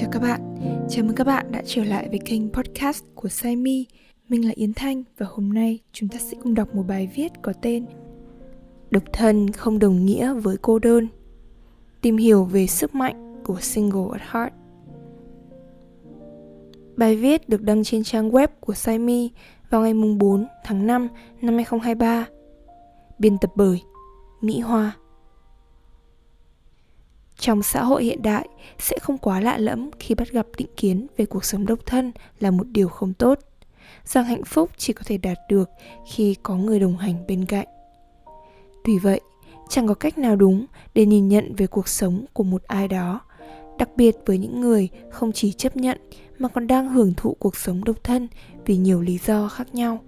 chào các bạn. Chào mừng các bạn đã trở lại với kênh podcast của Saimi. Mình là Yến Thanh và hôm nay chúng ta sẽ cùng đọc một bài viết có tên Độc thân không đồng nghĩa với cô đơn. Tìm hiểu về sức mạnh của single at heart. Bài viết được đăng trên trang web của Saimi vào ngày 4 tháng 5 năm 2023. Biên tập bởi Mỹ Hoa. Trong xã hội hiện đại, sẽ không quá lạ lẫm khi bắt gặp định kiến về cuộc sống độc thân là một điều không tốt, rằng hạnh phúc chỉ có thể đạt được khi có người đồng hành bên cạnh. Tuy vậy, chẳng có cách nào đúng để nhìn nhận về cuộc sống của một ai đó, đặc biệt với những người không chỉ chấp nhận mà còn đang hưởng thụ cuộc sống độc thân vì nhiều lý do khác nhau.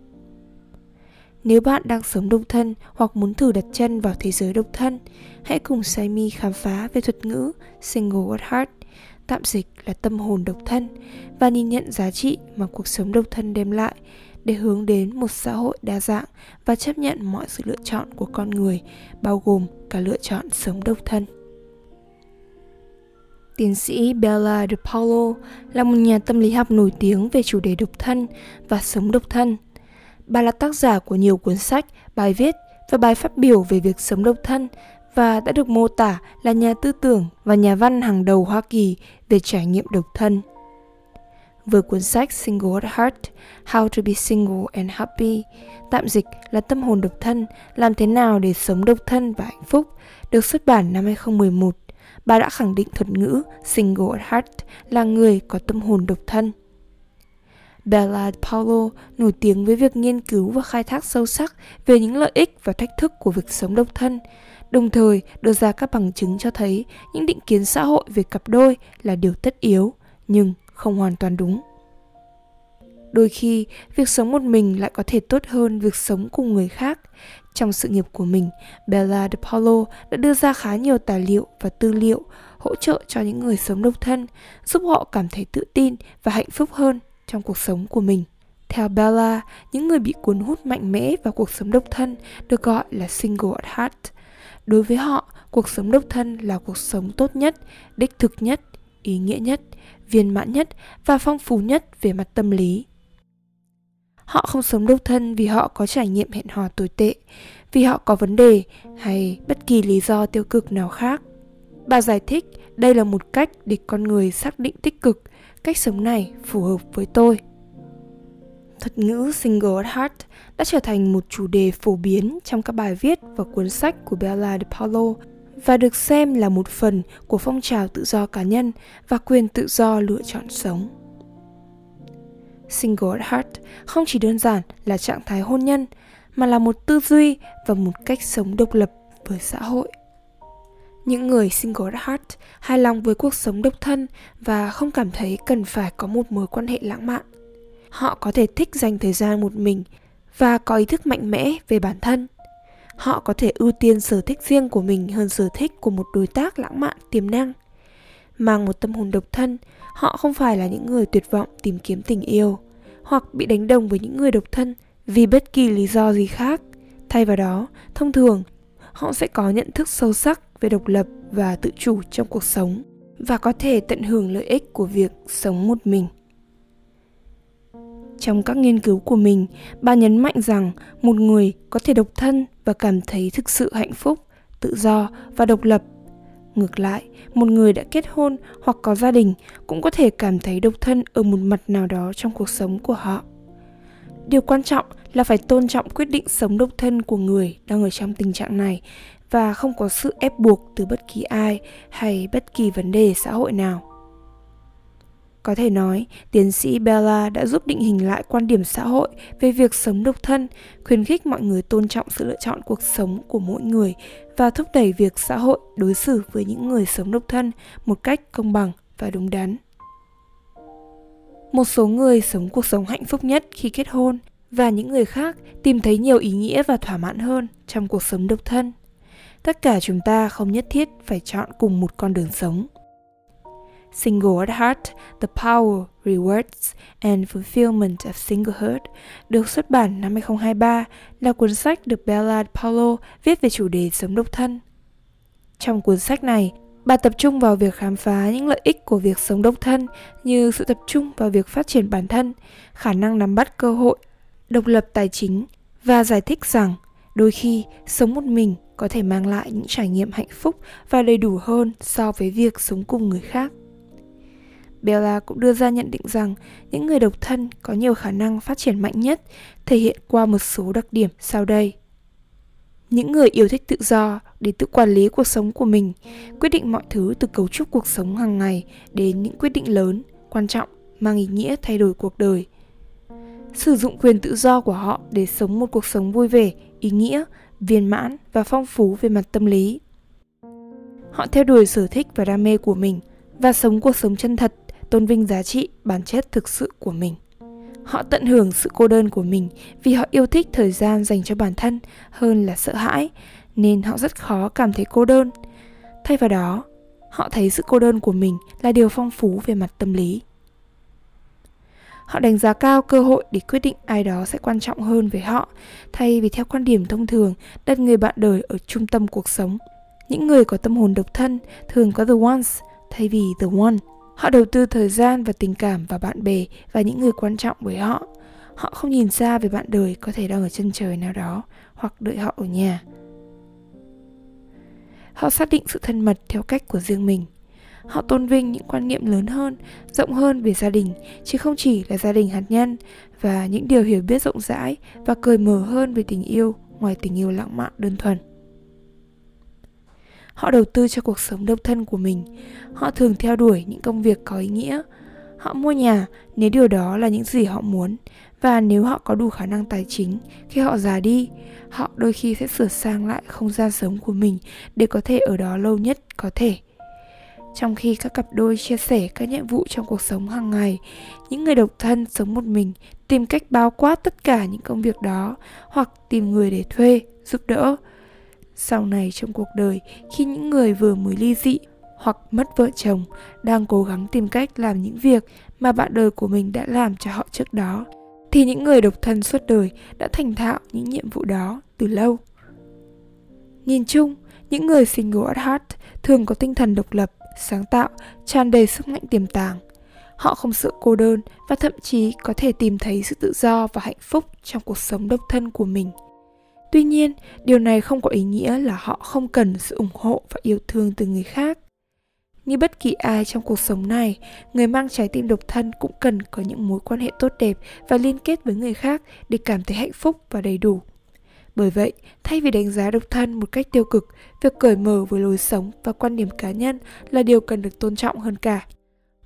Nếu bạn đang sống độc thân hoặc muốn thử đặt chân vào thế giới độc thân, hãy cùng Saimi khám phá về thuật ngữ Single at Heart, tạm dịch là tâm hồn độc thân, và nhìn nhận giá trị mà cuộc sống độc thân đem lại để hướng đến một xã hội đa dạng và chấp nhận mọi sự lựa chọn của con người, bao gồm cả lựa chọn sống độc thân. Tiến sĩ Bella De Paulo là một nhà tâm lý học nổi tiếng về chủ đề độc thân và sống độc thân – Bà là tác giả của nhiều cuốn sách, bài viết và bài phát biểu về việc sống độc thân và đã được mô tả là nhà tư tưởng và nhà văn hàng đầu Hoa Kỳ về trải nghiệm độc thân. Với cuốn sách Single at Heart, How to be Single and Happy, tạm dịch là tâm hồn độc thân, làm thế nào để sống độc thân và hạnh phúc, được xuất bản năm 2011, bà đã khẳng định thuật ngữ Single at Heart là người có tâm hồn độc thân. Bella Paulo nổi tiếng với việc nghiên cứu và khai thác sâu sắc về những lợi ích và thách thức của việc sống độc thân, đồng thời đưa ra các bằng chứng cho thấy những định kiến xã hội về cặp đôi là điều tất yếu, nhưng không hoàn toàn đúng. Đôi khi, việc sống một mình lại có thể tốt hơn việc sống cùng người khác. Trong sự nghiệp của mình, Bella De Paulo đã đưa ra khá nhiều tài liệu và tư liệu hỗ trợ cho những người sống độc thân, giúp họ cảm thấy tự tin và hạnh phúc hơn trong cuộc sống của mình. Theo Bella, những người bị cuốn hút mạnh mẽ vào cuộc sống độc thân được gọi là single at heart. Đối với họ, cuộc sống độc thân là cuộc sống tốt nhất, đích thực nhất, ý nghĩa nhất, viên mãn nhất và phong phú nhất về mặt tâm lý. Họ không sống độc thân vì họ có trải nghiệm hẹn hò tồi tệ, vì họ có vấn đề hay bất kỳ lý do tiêu cực nào khác. Bà giải thích đây là một cách để con người xác định tích cực cách sống này phù hợp với tôi thuật ngữ single at heart đã trở thành một chủ đề phổ biến trong các bài viết và cuốn sách của Bella De Paulo và được xem là một phần của phong trào tự do cá nhân và quyền tự do lựa chọn sống. Single at heart không chỉ đơn giản là trạng thái hôn nhân, mà là một tư duy và một cách sống độc lập với xã hội. Những người single at heart hài lòng với cuộc sống độc thân và không cảm thấy cần phải có một mối quan hệ lãng mạn. Họ có thể thích dành thời gian một mình và có ý thức mạnh mẽ về bản thân. Họ có thể ưu tiên sở thích riêng của mình hơn sở thích của một đối tác lãng mạn tiềm năng. Mang một tâm hồn độc thân, họ không phải là những người tuyệt vọng tìm kiếm tình yêu hoặc bị đánh đồng với những người độc thân vì bất kỳ lý do gì khác. Thay vào đó, thông thường họ sẽ có nhận thức sâu sắc về độc lập và tự chủ trong cuộc sống và có thể tận hưởng lợi ích của việc sống một mình. Trong các nghiên cứu của mình, bà nhấn mạnh rằng một người có thể độc thân và cảm thấy thực sự hạnh phúc, tự do và độc lập. Ngược lại, một người đã kết hôn hoặc có gia đình cũng có thể cảm thấy độc thân ở một mặt nào đó trong cuộc sống của họ điều quan trọng là phải tôn trọng quyết định sống độc thân của người đang ở trong tình trạng này và không có sự ép buộc từ bất kỳ ai hay bất kỳ vấn đề xã hội nào có thể nói, tiến sĩ Bella đã giúp định hình lại quan điểm xã hội về việc sống độc thân, khuyến khích mọi người tôn trọng sự lựa chọn cuộc sống của mỗi người và thúc đẩy việc xã hội đối xử với những người sống độc thân một cách công bằng và đúng đắn. Một số người sống cuộc sống hạnh phúc nhất khi kết hôn và những người khác tìm thấy nhiều ý nghĩa và thỏa mãn hơn trong cuộc sống độc thân tất cả chúng ta không nhất thiết phải chọn cùng một con đường sống. Single at Heart, The Power, Rewards and Fulfillment of Singlehood được xuất bản năm 2023 là cuốn sách được Bella Paulo viết về chủ đề sống độc thân. Trong cuốn sách này, bà tập trung vào việc khám phá những lợi ích của việc sống độc thân như sự tập trung vào việc phát triển bản thân, khả năng nắm bắt cơ hội, độc lập tài chính và giải thích rằng đôi khi sống một mình có thể mang lại những trải nghiệm hạnh phúc và đầy đủ hơn so với việc sống cùng người khác. Bella cũng đưa ra nhận định rằng những người độc thân có nhiều khả năng phát triển mạnh nhất, thể hiện qua một số đặc điểm sau đây. Những người yêu thích tự do để tự quản lý cuộc sống của mình, quyết định mọi thứ từ cấu trúc cuộc sống hàng ngày đến những quyết định lớn, quan trọng, mang ý nghĩa thay đổi cuộc đời. Sử dụng quyền tự do của họ để sống một cuộc sống vui vẻ, ý nghĩa, viên mãn và phong phú về mặt tâm lý. Họ theo đuổi sở thích và đam mê của mình và sống cuộc sống chân thật, tôn vinh giá trị, bản chất thực sự của mình. Họ tận hưởng sự cô đơn của mình vì họ yêu thích thời gian dành cho bản thân hơn là sợ hãi, nên họ rất khó cảm thấy cô đơn. Thay vào đó, họ thấy sự cô đơn của mình là điều phong phú về mặt tâm lý. Họ đánh giá cao cơ hội để quyết định ai đó sẽ quan trọng hơn với họ, thay vì theo quan điểm thông thường đặt người bạn đời ở trung tâm cuộc sống. Những người có tâm hồn độc thân thường có the ones thay vì the one. Họ đầu tư thời gian và tình cảm vào bạn bè và những người quan trọng với họ. Họ không nhìn xa về bạn đời có thể đang ở chân trời nào đó hoặc đợi họ ở nhà. Họ xác định sự thân mật theo cách của riêng mình. Họ tôn vinh những quan niệm lớn hơn, rộng hơn về gia đình, chứ không chỉ là gia đình hạt nhân và những điều hiểu biết rộng rãi và cởi mở hơn về tình yêu ngoài tình yêu lãng mạn đơn thuần. Họ đầu tư cho cuộc sống độc thân của mình. Họ thường theo đuổi những công việc có ý nghĩa. Họ mua nhà nếu điều đó là những gì họ muốn và nếu họ có đủ khả năng tài chính khi họ già đi, họ đôi khi sẽ sửa sang lại không gian sống của mình để có thể ở đó lâu nhất có thể. Trong khi các cặp đôi chia sẻ các nhiệm vụ trong cuộc sống hàng ngày, những người độc thân sống một mình tìm cách bao quát tất cả những công việc đó hoặc tìm người để thuê, giúp đỡ sau này trong cuộc đời, khi những người vừa mới ly dị hoặc mất vợ chồng đang cố gắng tìm cách làm những việc mà bạn đời của mình đã làm cho họ trước đó, thì những người độc thân suốt đời đã thành thạo những nhiệm vụ đó từ lâu. Nhìn chung, những người single at heart thường có tinh thần độc lập, sáng tạo, tràn đầy sức mạnh tiềm tàng. Họ không sợ cô đơn và thậm chí có thể tìm thấy sự tự do và hạnh phúc trong cuộc sống độc thân của mình. Tuy nhiên, điều này không có ý nghĩa là họ không cần sự ủng hộ và yêu thương từ người khác. Như bất kỳ ai trong cuộc sống này, người mang trái tim độc thân cũng cần có những mối quan hệ tốt đẹp và liên kết với người khác để cảm thấy hạnh phúc và đầy đủ. Bởi vậy, thay vì đánh giá độc thân một cách tiêu cực, việc cởi mở với lối sống và quan điểm cá nhân là điều cần được tôn trọng hơn cả.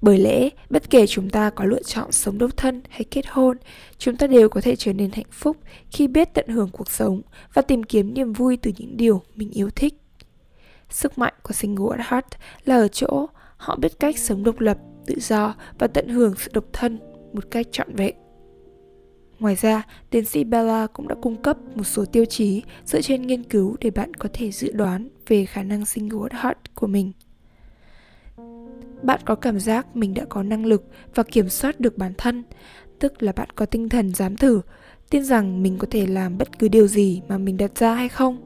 Bởi lẽ, bất kể chúng ta có lựa chọn sống độc thân hay kết hôn, chúng ta đều có thể trở nên hạnh phúc khi biết tận hưởng cuộc sống và tìm kiếm niềm vui từ những điều mình yêu thích. Sức mạnh của single at heart là ở chỗ họ biết cách sống độc lập, tự do và tận hưởng sự độc thân một cách trọn vẹn. Ngoài ra, tiến sĩ Bella cũng đã cung cấp một số tiêu chí dựa trên nghiên cứu để bạn có thể dự đoán về khả năng single at heart của mình bạn có cảm giác mình đã có năng lực và kiểm soát được bản thân, tức là bạn có tinh thần dám thử, tin rằng mình có thể làm bất cứ điều gì mà mình đặt ra hay không?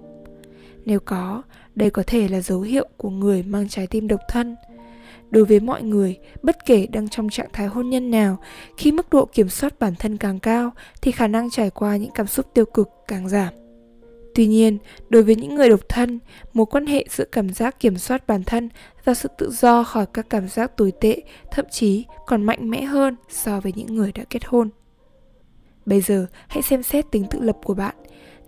Nếu có, đây có thể là dấu hiệu của người mang trái tim độc thân. Đối với mọi người, bất kể đang trong trạng thái hôn nhân nào, khi mức độ kiểm soát bản thân càng cao thì khả năng trải qua những cảm xúc tiêu cực càng giảm. Tuy nhiên, đối với những người độc thân, mối quan hệ giữa cảm giác kiểm soát bản thân và sự tự do khỏi các cảm giác tồi tệ thậm chí còn mạnh mẽ hơn so với những người đã kết hôn. Bây giờ, hãy xem xét tính tự lập của bạn.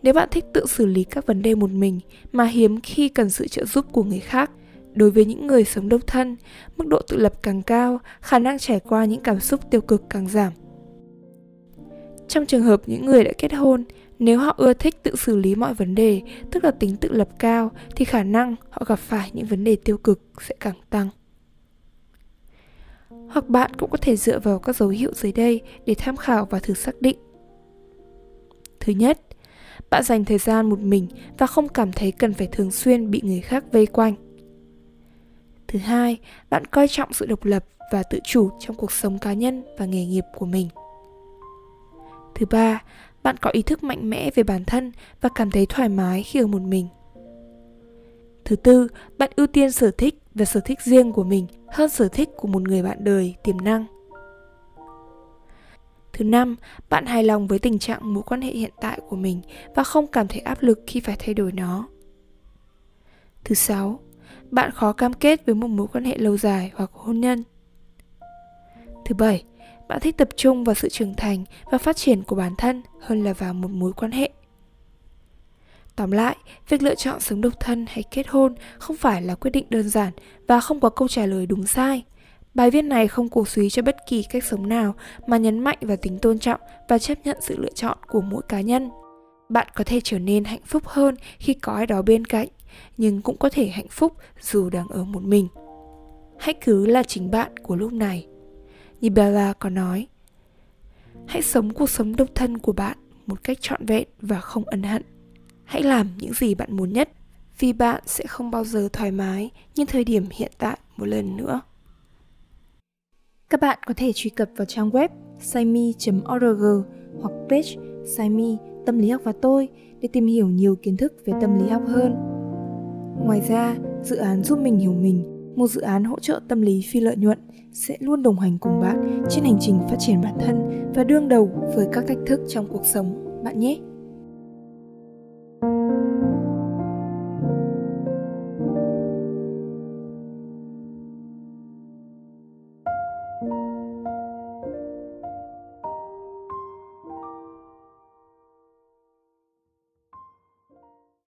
Nếu bạn thích tự xử lý các vấn đề một mình mà hiếm khi cần sự trợ giúp của người khác, đối với những người sống độc thân, mức độ tự lập càng cao, khả năng trải qua những cảm xúc tiêu cực càng giảm. Trong trường hợp những người đã kết hôn, nếu họ ưa thích tự xử lý mọi vấn đề, tức là tính tự lập cao, thì khả năng họ gặp phải những vấn đề tiêu cực sẽ càng tăng. Hoặc bạn cũng có thể dựa vào các dấu hiệu dưới đây để tham khảo và thử xác định. Thứ nhất, bạn dành thời gian một mình và không cảm thấy cần phải thường xuyên bị người khác vây quanh. Thứ hai, bạn coi trọng sự độc lập và tự chủ trong cuộc sống cá nhân và nghề nghiệp của mình. Thứ ba, bạn có ý thức mạnh mẽ về bản thân và cảm thấy thoải mái khi ở một mình thứ tư bạn ưu tiên sở thích và sở thích riêng của mình hơn sở thích của một người bạn đời tiềm năng. Thứ năm, bạn hài lòng với tình trạng mối quan hệ hiện tại của mình và không cảm thấy áp lực khi phải thay đổi nó. Thứ sáu, bạn khó cam kết với một mối quan hệ lâu dài hoặc hôn nhân. Thứ bảy, bạn thích tập trung vào sự trưởng thành và phát triển của bản thân hơn là vào một mối quan hệ. Tóm lại, việc lựa chọn sống độc thân hay kết hôn không phải là quyết định đơn giản và không có câu trả lời đúng sai. Bài viết này không cổ suý cho bất kỳ cách sống nào mà nhấn mạnh vào tính tôn trọng và chấp nhận sự lựa chọn của mỗi cá nhân. Bạn có thể trở nên hạnh phúc hơn khi có ai đó bên cạnh, nhưng cũng có thể hạnh phúc dù đang ở một mình. Hãy cứ là chính bạn của lúc này. Như Bella có nói, hãy sống cuộc sống độc thân của bạn một cách trọn vẹn và không ân hận. Hãy làm những gì bạn muốn nhất vì bạn sẽ không bao giờ thoải mái như thời điểm hiện tại một lần nữa. Các bạn có thể truy cập vào trang web saimi.org hoặc page Saimi Tâm lý học và tôi để tìm hiểu nhiều kiến thức về tâm lý học hơn. Ngoài ra, dự án giúp mình hiểu mình, một dự án hỗ trợ tâm lý phi lợi nhuận sẽ luôn đồng hành cùng bạn trên hành trình phát triển bản thân và đương đầu với các thách thức trong cuộc sống bạn nhé.